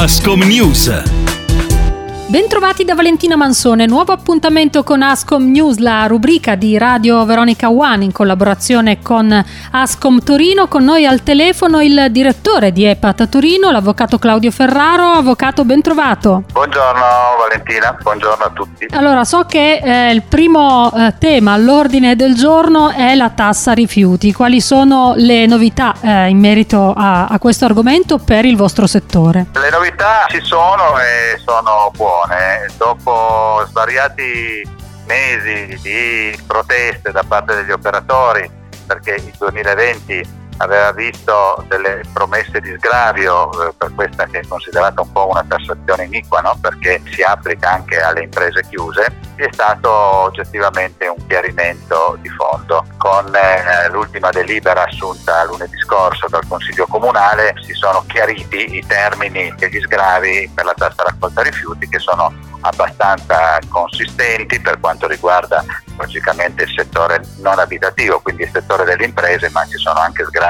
Ascom News. Bentrovati da Valentina Mansone, nuovo appuntamento con Ascom News, la rubrica di Radio Veronica One in collaborazione con Ascom Torino. Con noi al telefono il direttore di EPAT Torino, l'avvocato Claudio Ferraro. Avvocato, bentrovato. Buongiorno Valentina, buongiorno a tutti. Allora, so che eh, il primo eh, tema all'ordine del giorno è la tassa rifiuti. Quali sono le novità eh, in merito a, a questo argomento per il vostro settore? Le novità ci sono e sono buone situazione, dopo svariati mesi di proteste da parte degli operatori, perché il 2020 aveva visto delle promesse di sgravio eh, per questa che è considerata un po' una tassazione iniqua, no? perché si applica anche alle imprese chiuse, è stato oggettivamente un chiarimento di fondo. Con eh, l'ultima delibera assunta lunedì scorso dal Consiglio Comunale si sono chiariti i termini e gli sgravi per la tassa raccolta rifiuti che sono abbastanza consistenti per quanto riguarda logicamente il settore non abitativo, quindi il settore delle imprese, ma ci sono anche sgravi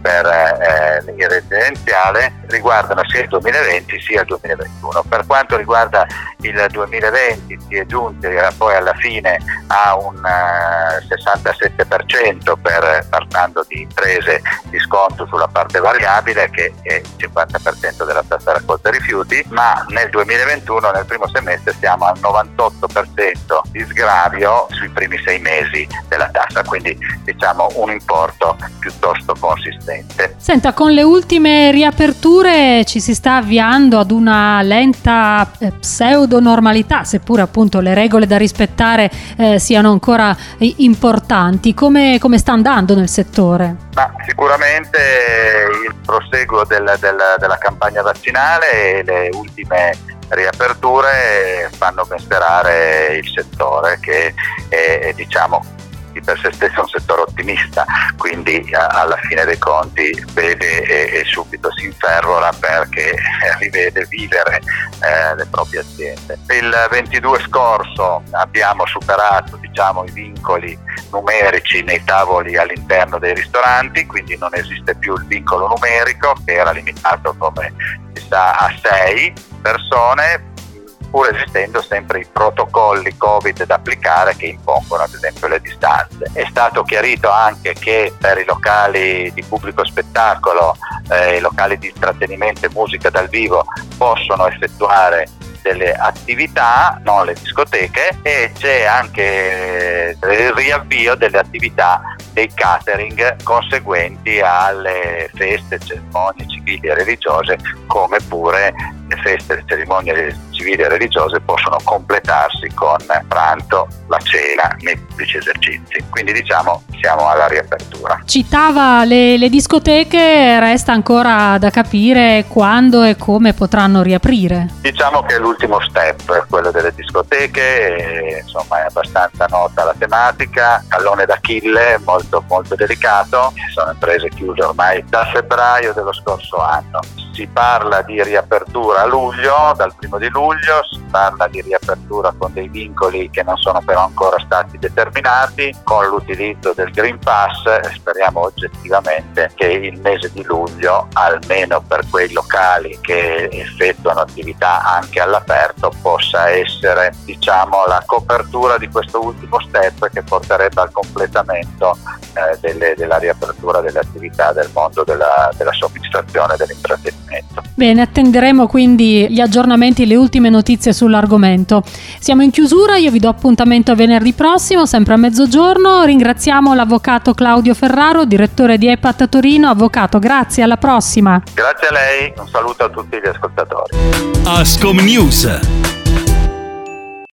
per eh, il residenziale, riguardano sia il 2020 sia il 2021. Per quanto riguarda il 2020 si è giunti poi alla fine a un uh, eh, 67% per, parlando di imprese di sconto sulla parte variabile che è il 50% della tassa raccolta rifiuti, ma nel 2021 nel primo semestre siamo al 98% di sgravio sui primi sei mesi della tassa, quindi diciamo un importo piuttosto consistente. Senta, con le ultime riaperture ci si sta avviando ad una lenta eh, pseudo normalità, seppure appunto le regole da rispettare eh, siano ancora importanti. Come, come, sta andando nel settore? Ma sicuramente il proseguo del, del, della campagna vaccinale e le ultime riaperture fanno ben sperare il settore che è diciamo di per sé stesso un settore ottimista, quindi alla fine dei conti vede e, e subito si infervola perché rivede vivere eh, le proprie aziende. Il 22 scorso abbiamo superato diciamo, i vincoli numerici nei tavoli all'interno dei ristoranti, quindi non esiste più il vincolo numerico che era limitato come si sa a 6 persone pur esistendo sempre i protocolli Covid da applicare che impongono ad esempio le distanze. È stato chiarito anche che per i locali di pubblico spettacolo, eh, i locali di intrattenimento e musica dal vivo possono effettuare delle attività, non le discoteche, e c'è anche il riavvio delle attività dei catering conseguenti alle feste, cerimonie civili e religiose, come pure le feste e cerimonie civili e religiose possono completarsi con pranzo, la cena nei pubblici esercizi. Quindi diciamo siamo alla riapertura. Citava le, le discoteche, resta ancora da capire quando e come potranno riaprire. Diciamo che l'ultimo step è quello delle discoteche, insomma è abbastanza nota la tematica, tallone d'Achille molto, molto delicato, sono imprese chiuse ormai da febbraio dello scorso anno si parla di riapertura a luglio, dal primo di luglio, si parla di riapertura con dei vincoli che non sono però ancora stati determinati, con l'utilizzo del Green Pass speriamo oggettivamente che il mese di luglio, almeno per quei locali che effettuano attività anche all'aperto, possa essere diciamo, la copertura di questo ultimo step che porterebbe al completamento eh, delle, della riapertura delle attività del mondo della, della somministrazione dell'intrattenimento. Bene, attenderemo quindi gli aggiornamenti, le ultime notizie sull'argomento. Siamo in chiusura, io vi do appuntamento a venerdì prossimo, sempre a mezzogiorno. Ringraziamo l'avvocato Claudio Ferraro, direttore di EPAT Torino. Avvocato, grazie, alla prossima. Grazie a lei, un saluto a tutti gli ascoltatori. Ascom News